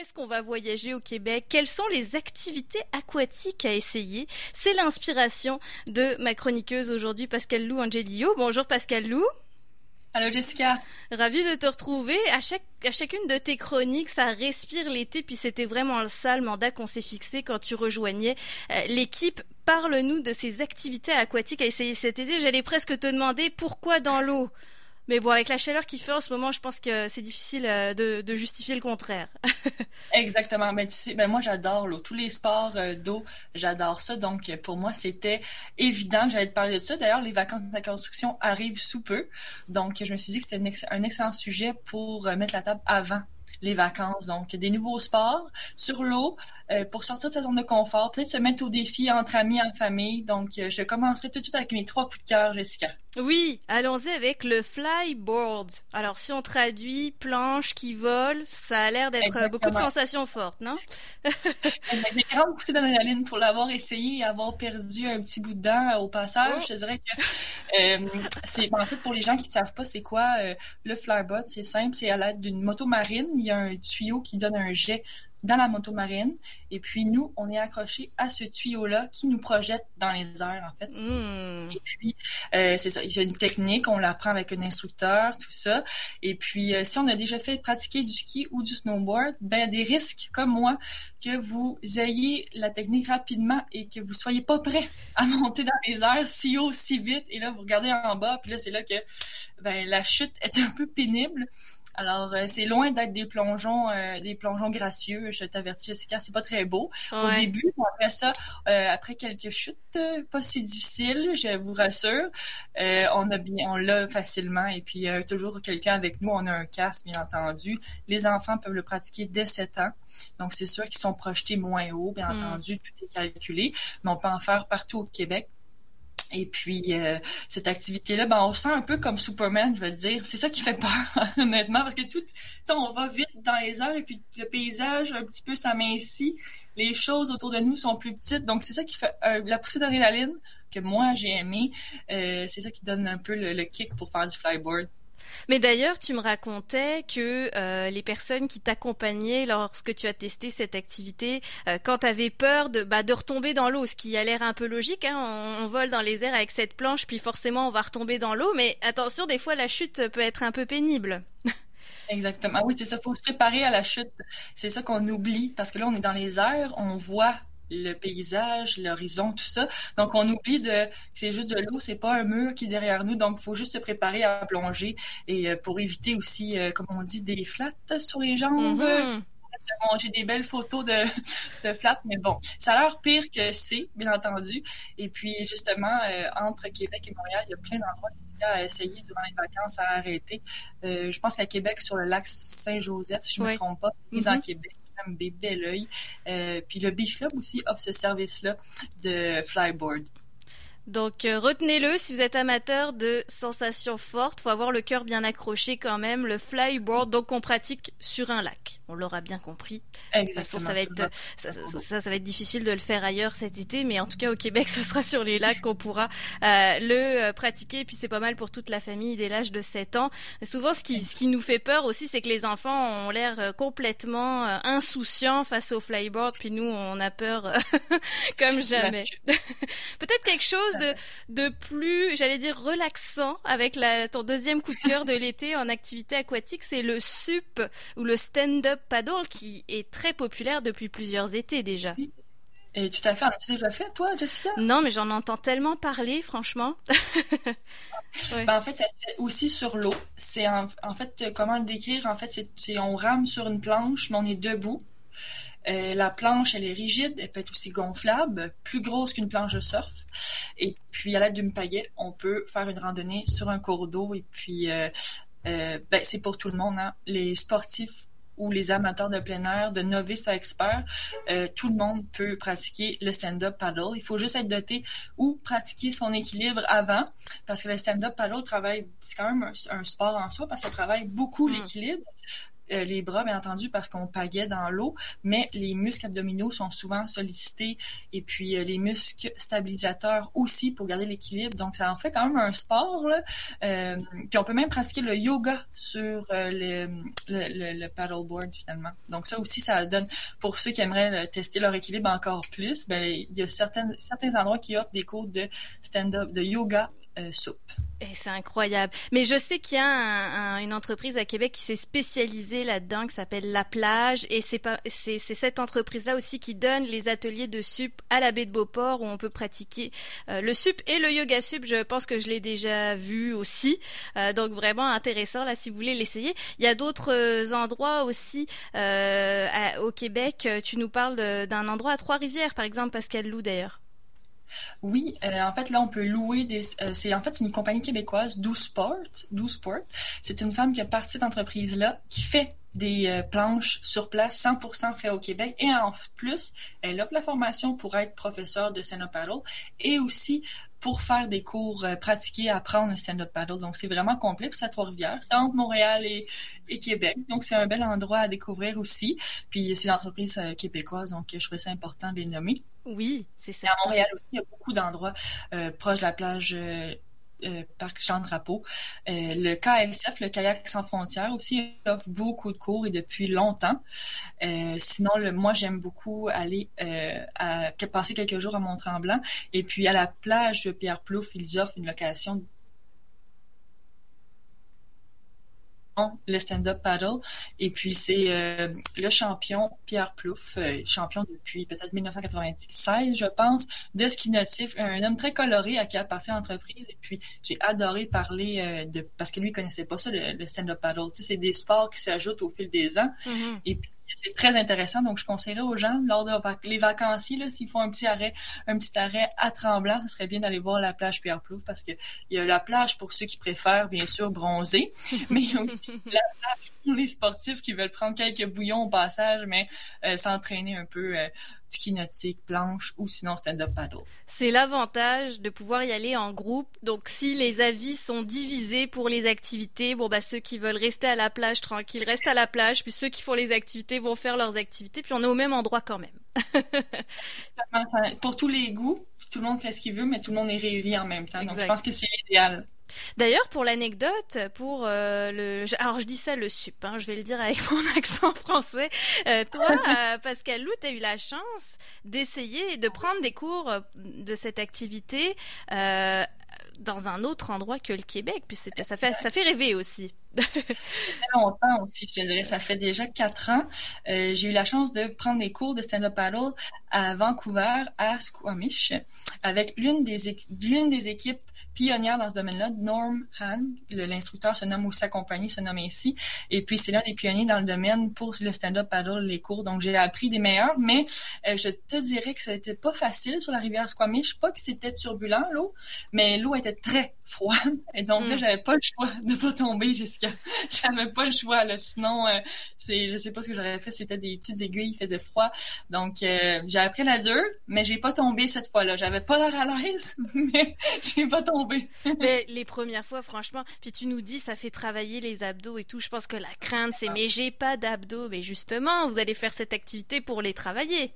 est-ce qu'on va voyager au Québec? Quelles sont les activités aquatiques à essayer? C'est l'inspiration de ma chroniqueuse aujourd'hui, Pascal Lou Angelillo. Bonjour Pascal Lou. Allô Jessica. Ravie de te retrouver. À, chaque, à chacune de tes chroniques, ça respire l'été, puis c'était vraiment le sale mandat qu'on s'est fixé quand tu rejoignais euh, l'équipe. Parle-nous de ces activités aquatiques à essayer cet été. J'allais presque te demander pourquoi dans l'eau? Mais bon, avec la chaleur qu'il fait en ce moment, je pense que c'est difficile euh, de, justifier le contraire. Exactement. Ben, tu sais, ben, moi, j'adore l'eau. Tous les sports euh, d'eau, j'adore ça. Donc, pour moi, c'était évident que j'allais te parler de ça. D'ailleurs, les vacances de la construction arrivent sous peu. Donc, je me suis dit que c'était un, excellent sujet pour euh, mettre la table avant les vacances. Donc, des nouveaux sports sur l'eau pour sortir de sa zone de confort, peut-être se mettre au défi entre amis, en famille. Donc, je commencerai tout de suite avec mes trois coups de cœur, Jessica. Oui, allons-y avec le flyboard. Alors, si on traduit planche qui vole, ça a l'air d'être beaucoup de sensations fortes, non? des grandes poussées d'adrénaline pour l'avoir essayé et avoir perdu un petit bout de dent au passage. Oh. Je dirais que euh, c'est en fait pour les gens qui savent pas c'est quoi le flyboard, c'est simple, c'est à l'aide d'une moto marine. Il y a un tuyau qui donne un jet dans la moto marine. Et puis nous, on est accroché à ce tuyau-là qui nous projette dans les airs, en fait. Hmm. Et puis, euh, c'est ça, il y a une technique, on l'apprend avec un instructeur, tout ça. Et puis, euh, si on a déjà fait pratiquer du ski ou du snowboard, ben, il y a des risques, comme moi, que vous ayez la technique rapidement et que vous soyez pas prêt à monter dans les airs si haut, si vite. Et là, vous regardez en bas, puis là, c'est là que ben, la chute est un peu pénible. Alors, euh, c'est loin d'être des plongeons, euh, des plongeons gracieux. Je t'avertis, Jessica, c'est pas très beau. Au début, après ça, euh, après quelques chutes pas si difficiles, je vous rassure, on a bien, on l'a facilement. Et puis, toujours quelqu'un avec nous. On a un casque, bien entendu. Les enfants peuvent le pratiquer dès 7 ans. Donc, c'est sûr qu'ils sont projetés moins haut, bien hmm. entendu. Tout est calculé. Mais on peut en faire partout au Québec. Et puis euh, cette activité-là, ben on sent un peu comme Superman, je veux dire. C'est ça qui fait peur, honnêtement, parce que tout, on va vite dans les airs et puis le paysage un petit peu s'amincit, les choses autour de nous sont plus petites, donc c'est ça qui fait euh, la poussée d'adrénaline que moi j'ai aimé. Euh, c'est ça qui donne un peu le kick pour faire du flyboard. Mais d'ailleurs, tu me racontais que euh, les personnes qui t'accompagnaient lorsque tu as testé cette activité, euh, quand tu avais peur de, bah, de retomber dans l'eau, ce qui a l'air un peu logique, hein, on, vole dans les airs avec cette planche, puis forcément on va retomber dans l'eau, mais attention, des fois la chute peut être un peu pénible. Exactement. Oui, c'est ça. Il faut se préparer à la chute. C'est ça qu'on oublie parce que là, on est dans les airs, on voit le paysage, l'horizon, tout ça. Donc, on oublie de que c'est juste de l'eau, c'est pas un mur qui est derrière nous. Donc, il faut juste se préparer à plonger et euh, pour éviter aussi, euh, comme on dit, des flats sur les jambes. Mm-hmm. J'ai des belles photos de, de flats, mais bon, ça a l'air pire que c'est, bien entendu. Et puis, justement, euh, entre Québec et Montréal, il y a plein d'endroits à essayer durant les vacances à arrêter. je pense qu'à Québec, sur le lac Saint-Joseph, si je ne me trompe pas, mise en mm-hmm. Québec, Euh, puis le Beach Club aussi offre ce service-là de flyboard. Donc euh, retenez-le si vous êtes amateur de sensations fortes, faut avoir le cœur bien accroché quand même. Le flyboard, donc on pratique sur un lac. On l'aura bien compris. Exactement. ça va être ça, ça, va être difficile de le faire ailleurs cet été, mais en tout cas au Québec, ça sera sur les lacs qu'on pourra euh, le euh, pratiquer. Et puis c'est pas mal pour toute la famille dès l'âge de 7 ans. souvent, ce qui ce qui nous fait peur aussi, c'est que les enfants ont l'air complètement insouciants face au flyboard, puis nous on a peur comme jamais. Peut-être quelque chose de, plus, j'allais dire, relaxant avec la, ton deuxième coup de cœur de l'été en activité aquatique, c'est le SUP ou le stand-up paddle qui est très populaire depuis plusieurs étés déjà. Et tout à fait. As-tu déjà fait, toi, Jessica? Non, mais j'en entends tellement parler, franchement. Ben, en fait, ça se fait aussi sur l'eau. C'est en, fait, comment le décrire? En fait, c'est on rame sur une planche, mais on est debout. Euh, la planche, elle est rigide, elle peut être aussi gonflable, plus grosse qu'une planche de surf. Et puis, à l'aide d'une paillette, on peut faire une randonnée sur un cours d'eau. Et puis, euh, euh, ben, c'est pour tout le monde. Hein. Les sportifs ou les amateurs de plein air, de novices à experts, tout le monde peut pratiquer le stand-up paddle. Il faut juste être doté ou pratiquer son équilibre avant, parce que le stand-up paddle travaille, c'est quand même un, sport en soi, parce que ça travaille beaucoup mm. l'équilibre. Euh, les bras, bien entendu, parce qu'on pagaie dans l'eau, mais les muscles abdominaux sont souvent sollicités et puis euh, les muscles stabilisateurs aussi pour garder l'équilibre. Donc, ça en fait quand même un sport. Euh, puis on peut même pratiquer le yoga sur le, le, le, paddleboard finalement. Donc, ça aussi, ça donne, pour ceux qui aimeraient tester leur équilibre encore plus, ben, il y a certains endroits qui offrent des cours de stand-up, de yoga soupe. Et c'est incroyable. Mais je sais qu'il y a une entreprise à Québec qui s'est spécialisée là-dedans, qui s'appelle La Plage, et c'est cette entreprise-là aussi qui donne les ateliers de sup à la baie de Beauport où on peut pratiquer euh, le sup et le yoga sup. Je pense que je l'ai déjà vu aussi, euh, donc vraiment intéressant là si vous voulez l'essayer. Il y a d'autres euh, endroits aussi au Québec. Tu nous parles d'un endroit à Trois-Rivières, par exemple, Pascal Lou d'ailleurs. Oui, euh, en fait, là, on peut louer des. Euh, c'est en fait une compagnie québécoise, Do Sport. Sport. C'est une femme qui a parti cette entreprise-là, qui fait des euh, planches sur place 100% fait au Québec et en plus elle offre la formation pour être professeur de stand-up paddle et aussi pour faire des cours pratiqués apprendre le stand-up paddle. Donc c'est vraiment complet. Puis c'est à Trois-Rivières. C'est entre Montréal et, et Québec. Donc c'est un bel endroit à découvrir aussi. Puis c'est une entreprise québécoise. Donc je trouvais ça important de les nommer. Oui, c'est ça. À Montréal aussi, il y a beaucoup d'endroits euh, proches de la plage euh, euh, Parc Jean Drapeau. le KSF, le Kayak sans frontières aussi, offre beaucoup de cours et depuis longtemps. sinon, le, moi, j'aime beaucoup aller passer quelques jours à Mont-Tremblant. Et puis, à la plage Pierre Plouf, ils offrent une location le stand-up paddle. Et puis, c'est euh, le champion Pierre Plouffe, euh, champion depuis peut-être 1996, je pense, de ski nautique, un homme très coloré à qui appartient l'entreprise. Et puis, j'ai adoré parler euh, de... Parce que lui, il connaissait pas ça, le, stand-up paddle. Tu sais, c'est des sports qui s'ajoutent au fil des ans. Mm-hmm. Et puis, c'est très intéressant. Donc, je conseillerais aux gens, lors de les vacanciers, s'ils font un petit arrêt, un petit arrêt à Tremblant, ce serait bien d'aller voir la plage Pierre-Plouf parce que il y a la plage pour ceux qui préfèrent, bien sûr, bronzer, mais la plage pour les sportifs qui veulent prendre quelques bouillons au passage, mais euh, s'entraîner un peu euh, ski nautique, planche ou sinon stand-up paddle. C'est l'avantage de pouvoir y aller en groupe. Donc si les avis sont divisés pour les activités, bon bah ceux qui veulent rester à la plage tranquille restent à la plage, puis ceux qui font les activités vont faire leurs activités, puis on est au même endroit quand même. pour tous les goûts, tout le monde fait ce qu'il veut, mais tout le monde est réuni en même temps. Donc je pense que c'est l'idéal. D'ailleurs, pour l'anecdote, pour euh, le, alors je dis ça le sup, hein, je vais le dire avec mon accent français. Euh, toi, euh, Pascal Lou, tu as eu la chance d'essayer de prendre des cours de cette activité dans un autre endroit que le Québec, puis c'était ça fait ça fait rêver aussi. ça fait longtemps aussi, je te dirais, ça fait déjà quatre ans. j'ai eu la chance de prendre des cours de stand-up paddle à Vancouver, à Squamish, avec l'une des l'une des équipes pionnière dans ce domaine-là, Norm Han, l'instructeur se nomme ou sa compagnie se nomme ainsi, et puis c'est l'un des pionniers dans le domaine pour le stand-up paddle, les cours, donc j'ai appris des meilleurs, mais euh, je te dirais que ça n'était pas facile sur la rivière Squamish, pas que c'était turbulent l'eau, mais l'eau était très froide, et donc là mm. j'avais pas le choix de pas tomber jusqu'à, j'avais pas le choix là, sinon euh, c'est, je sais pas ce que j'aurais fait, c'était des petites aiguilles, il faisait froid, donc euh, j'ai appris la dure, mais j'ai pas tombé cette fois-là, j'avais pas l'air à l'aise, mais j'ai pas tombé mais les premières fois, franchement, puis tu nous dis ça fait travailler les abdos et tout. Je pense que la crainte, c'est mais j'ai pas d'abdos. Mais justement, vous allez faire cette activité pour les travailler.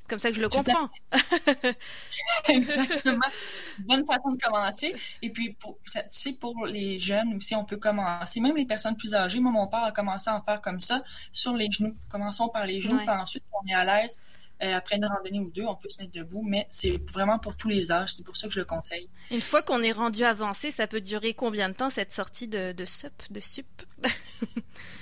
C'est comme ça que je le comprends. Exactement. Bonne façon de commencer. Et puis, pour, tu sais, pour les jeunes aussi, on peut commencer. Même les personnes plus âgées. Moi, mon père a commencé à en faire comme ça, sur les genoux. Commençons par les genoux, puis ensuite, on est à l'aise euh, après une randonnée ou deux, on peut se mettre debout, mais c'est vraiment pour tous les âges. C'est pour ça que je le conseille. Une fois qu'on est rendu avancé, ça peut durer combien de temps cette sortie de, de sup, de sup?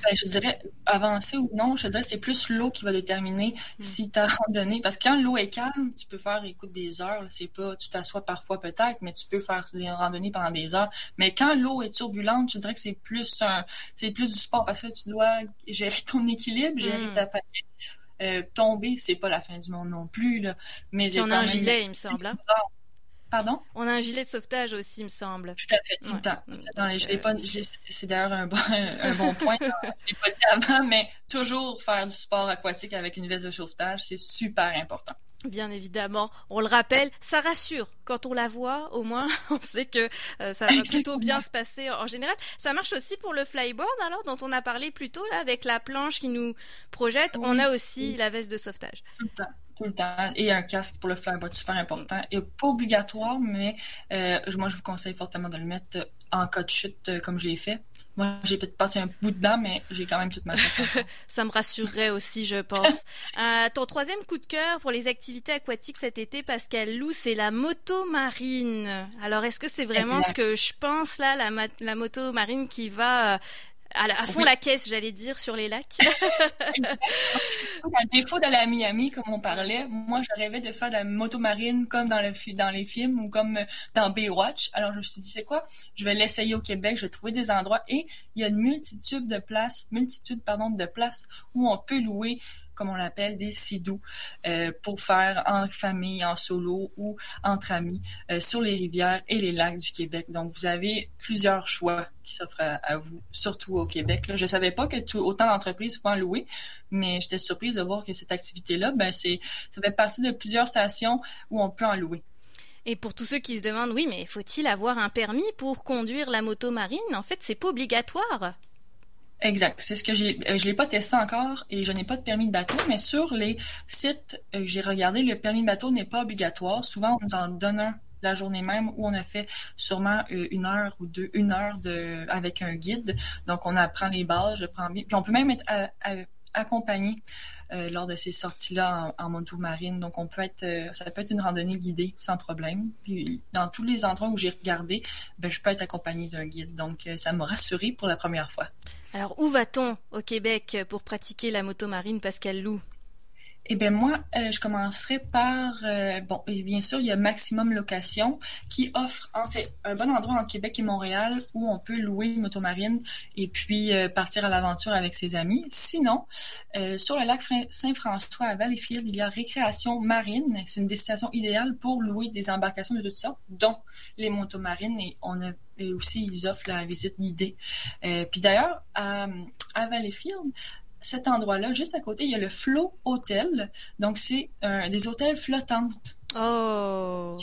Ben, Je dirais avancé ou non, je dirais c'est plus l'eau qui va déterminer hmm. si ta randonnée. Parce que quand l'eau est calme, tu peux faire écoute des heures. C'est pas, tu t'assois parfois peut-être, mais tu peux faire des randonnées pendant des heures. Mais quand l'eau est turbulente, je dirais que c'est plus un, c'est plus du sport parce que tu dois gérer ton équilibre, gérer hmm. ta palette euh, tomber, c'est pas la fin du monde non plus. Là. Mais on a un gilet, il me semble. Hein. Pardon? On a un gilet de sauvetage aussi, il me semble. Tout à fait, tout le temps. c'est d'ailleurs un bon, un bon point. je l'ai pas dit avant, mais toujours faire du sport aquatique avec une veste de sauvetage, c'est super important. Bien évidemment, on le rappelle, ça rassure. Quand on la voit, au moins, on sait que euh, ça va plutôt bien se passer en général. Ça marche aussi pour le flyboard, alors, dont on a parlé plus tôt, là, avec la planche qui nous projette. On a aussi la veste de sauvetage. Tout le temps. Tout le temps. Et un casque pour le flyboard, super important. Et pas obligatoire, mais euh, moi, je vous conseille fortement de le mettre en cas de chute, euh, comme je l'ai fait. Moi, j'ai peut-être passé un bout dedans, mais j'ai quand même toute ma tête. Ça me rassurerait aussi, je pense. euh, ton troisième coup de cœur pour les activités aquatiques cet été, Pascal Lou, c'est la moto marine. Alors, est-ce que c'est vraiment ce que je pense là, la, la moto marine qui va euh, à, fond la caisse, j'allais dire, sur les lacs. à défaut de la Miami, comme on parlait, moi, je rêvais de faire de la moto marine comme dans, le, dans les films ou comme dans Baywatch. Alors, je me suis dit, c'est quoi? Je vais l'essayer au Québec, je vais trouver des endroits et il y a une multitude de places, multitude, pardon, de places où on peut louer comme on l'appelle, des sidous euh, pour faire en famille, en solo ou entre amis euh, sur les rivières et les lacs du Québec. Donc, vous avez plusieurs choix qui s'offrent à, vous, surtout au Québec. Là. Je savais pas que autant d'entreprises pouvaient en louer, mais j'étais surprise de voir que cette activité-là, ben, c'est, ça fait partie de plusieurs stations où on peut en louer. Et pour tous ceux qui se demandent, oui, mais faut-il avoir un permis pour conduire la moto marine? En fait, c'est pas obligatoire. Exact. C'est ce que j'ai. Euh, je l'ai pas testé encore et je n'ai pas de permis de bateau, mais sur les sites euh, j'ai regardé, le permis de bateau n'est pas obligatoire. Souvent, on nous en donne un la journée même où on a fait sûrement euh, une heure ou deux, une heure de avec un guide. Donc, on apprend les bases, je prends. Puis on peut même être accompagné lors de ces sorties-là en, moto marine. Donc, on peut être, ça peut être une randonnée guidée sans problème. Puis, dans tous les endroits où j'ai regardé, ben, je peux être accompagné d'un guide. Donc, ça m'a rassuré pour la première fois. Alors, où va-t-on au Québec pour pratiquer la moto marine, Pascal Lou? Eh bien, moi, euh, je commencerai par, euh, bon, bien sûr, il y a Maximum Location qui offre, un bon endroit en Québec et Montréal où on peut louer une moto marine et puis euh, partir à l'aventure avec ses amis. Sinon, sur le lac Saint-François à Valleyfield, il y a Récréation Marine. C'est une destination idéale pour louer des embarcations de toutes sortes, dont les motos marines et on a et aussi ils offrent la visite guidée. puis d'ailleurs, à Valleyfield, cet endroit-là, juste à côté, il y a le Flow Hotel. Donc, c'est euh, des hôtels flottantes. Oh!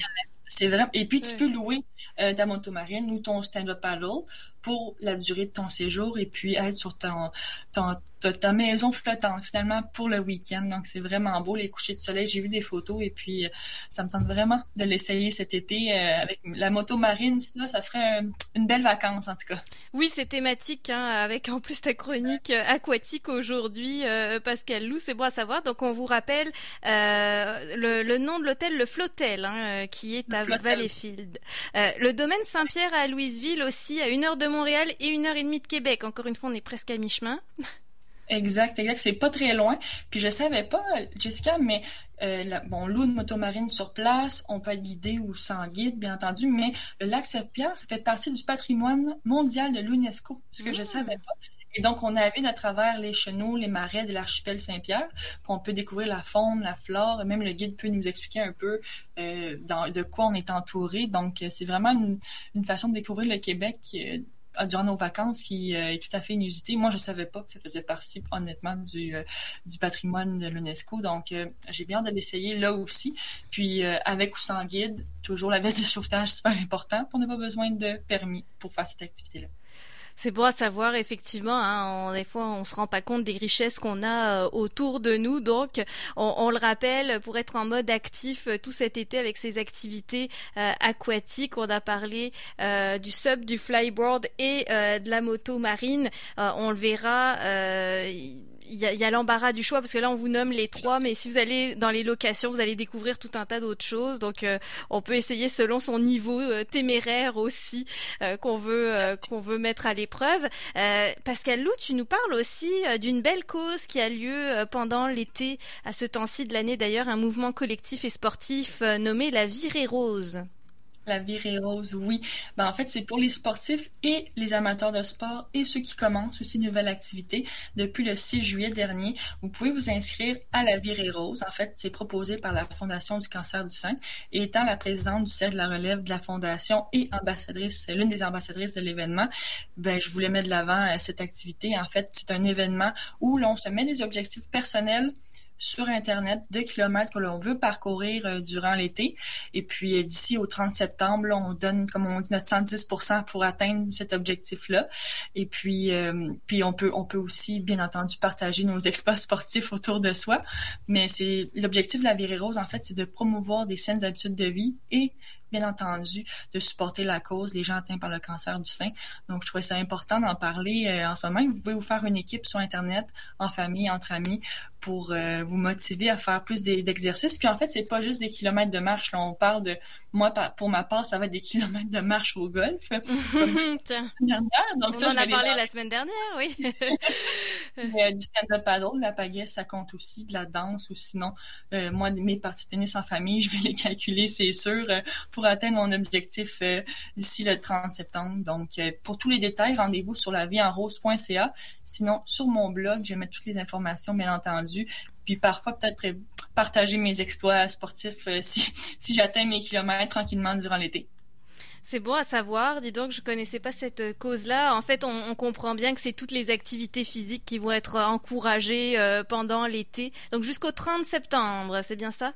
C'est vrai. Et puis, tu peux louer euh, ta moto marine ou ton stand-up paddle pour la durée de ton séjour et puis être sur ton, ton, ta, maison flottante finalement pour le week-end. Donc c'est vraiment beau les couchers de soleil. J'ai vu des photos et puis euh, ça me tente vraiment de l'essayer cet été euh, avec la moto marine. Ça, ça ferait une belle vacance en tout cas. Oui, c'est thématique hein, avec en plus ta chronique euh, aquatique aujourd'hui, Pascal Lou. C'est bon à savoir. Donc on vous rappelle le, le, nom de l'hôtel, le Flotel, hein, qui est à Valleyfield. le domaine Saint-Pierre à Louisville aussi à une heure de Montréal et une heure et demie de Québec. Encore une fois, on est presque à mi-chemin. Exact, exact. C'est pas très loin. Puis je savais pas, Jessica, mais euh, bon, loue une motomarine sur place, on peut être guidé ou sans guide, bien entendu, mais le lac Saint-Pierre, ça fait partie du patrimoine mondial de l'UNESCO, ce que je je ah. savais pas. Et donc, on navigue à travers les chenaux, les marais de l'archipel Saint-Pierre. On peut découvrir la faune, la flore. Même le guide peut nous expliquer un peu euh, dans, de quoi on est entouré. Donc, c'est vraiment une, une, façon de découvrir le Québec euh, durant nos vacances qui euh, est tout à fait inusité. Moi, je savais pas que ça faisait partie, honnêtement, du, euh, du patrimoine de l'UNESCO. Donc, euh, j'ai bien de l'essayer là aussi. Puis, avec ou sans guide, toujours la veste de sauvetage, super important pour ne pas besoin de permis pour faire cette activité-là. C'est beau à savoir, effectivement. Hein, des fois, on se rend pas compte des richesses qu'on a euh, autour de nous. Donc, on, le rappelle, pour être en mode actif euh, tout cet été avec ces activités euh, aquatiques, on a parlé du sub, du flyboard et de la moto marine. on le verra il y a, l'embarras du choix parce que là on vous nomme les trois, mais si vous allez dans les locations, vous allez découvrir tout un tas d'autres choses. Donc euh, on peut essayer selon son niveau euh, téméraire aussi euh, qu'on veut qu'on veut mettre à l'épreuve. Pascal Lou, tu nous parles aussi d'une belle cause qui a lieu pendant l'été à ce temps-ci de l'année d'ailleurs, un mouvement collectif et sportif nommé la Virée Rose. La virée rose, oui. Ben, en fait, c'est pour les sportifs et les amateurs de sport et ceux qui commencent aussi une nouvelle activité. Depuis le 6 juillet dernier, vous pouvez vous inscrire à la virée rose. En fait, c'est proposé par la Fondation du cancer du sein. Et étant la présidente du cercle de la relève de la Fondation et ambassadrice, l'une des ambassadrices de l'événement, ben, je voulais mettre de l'avant euh, cette activité. En fait, c'est un événement où l'on se met des objectifs personnels sur Internet de kilomètres que l'on veut parcourir euh, durant l'été. Et puis euh, d'ici au 30 septembre, on donne, comme on dit, notre 110 pour atteindre cet objectif-là. Et puis, euh, puis on peut, on peut aussi, bien entendu, partager nos exploits sportifs autour de soi. Mais c'est l'objectif de la Virée Rose, en fait, c'est de promouvoir des saines habitudes de vie et bien entendu, de supporter la cause, les gens atteints par le cancer du sein. Donc, je trouvais ça important d'en parler euh, en ce moment. Vous pouvez vous faire une équipe sur Internet, en famille, entre amis, pour euh, vous motiver à faire plus d'exercices. Puis en fait, c'est pas juste des kilomètres de marche. Là, on parle de moi pour ma part, ça va être des kilomètres de marche au golf. dernière. Donc, on en a parlé la semaine dernière, oui. Euh, du stand-up paddle, la pagaie, ça compte aussi, de la danse ou sinon, euh, moi, mes parties tennis en famille, je vais les calculer, c'est sûr, pour atteindre mon objectif d'ici le 30 septembre. Donc, pour tous les détails, rendez-vous sur la vie en. Sinon, sur mon blog, je vais mettre toutes les informations, bien entendu puis parfois, peut-être partager mes exploits sportifs euh, si, si j'atteins mes kilomètres tranquillement durant l'été. C'est bon à savoir. Dis donc, je connaissais pas cette euh, cause-là. En fait, on, comprend bien que c'est toutes les activités physiques qui vont être encouragées euh, pendant l'été. Donc jusqu'au 30 septembre, c'est bien ça?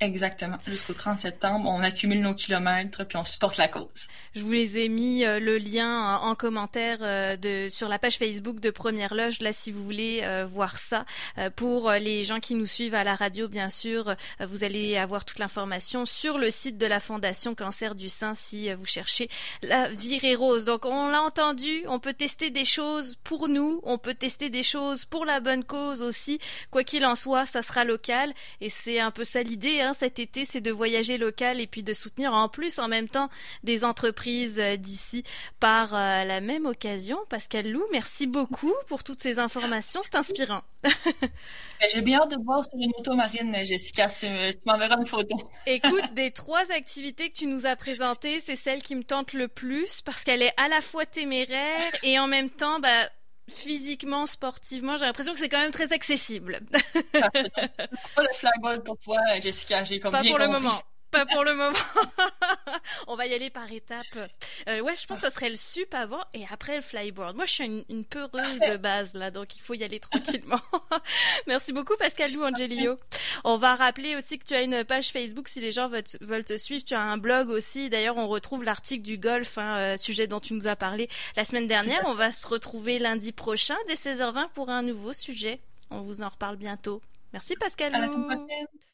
Exactement. Jusqu'au 30 septembre, on accumule nos kilomètres puis on supporte la cause. Je vous les ai mis euh, le lien en commentaire euh, de sur la page Facebook de Première Loge là si vous voulez euh, voir ça. pour les gens qui nous suivent à la radio bien sûr, vous allez avoir toute l'information sur le site de la Fondation Cancer du sein si vous cherchez la virée rose. Donc on l'a entendu, on peut tester des choses pour nous, on peut tester des choses pour la bonne cause aussi. Quoi qu'il en soit, ça sera local et c'est un peu ça l'idée hein, cet été, c'est de voyager local et puis de soutenir en plus en même temps des entreprises euh, d'ici par euh, la même occasion. Pascal Lou, merci beaucoup pour toutes ces informations, c'est inspirant. Ben, j'ai bien hâte de voir sur une moto marine, Jessica. Tu, m'enverras une photo. Écoute, des trois activités que tu nous as présentées, c'est celle qui me tente le plus parce qu'elle est à la fois téméraire et en même temps, bah, physiquement, sportivement, j'ai l'impression que c'est quand même très accessible. pas le pour toi, Jessica, j'ai Pas pour le moment. Pas pour le moment. On va y aller par étapes. Euh, ouais, je pense que ça serait le sup avant et après le flyboard. Moi, je suis une, une peureuse de base là, donc il faut y aller tranquillement. Merci beaucoup Pascal Lou Angelio. On va rappeler aussi que tu as une page Facebook si les gens veulent, te suivre. Tu as un blog aussi. D'ailleurs, on retrouve l'article du golf, hein, euh, sujet dont tu nous as parlé la semaine dernière. On va se retrouver lundi prochain dès 16h20 pour un nouveau sujet. On vous en reparle bientôt. Merci Pascal Lou.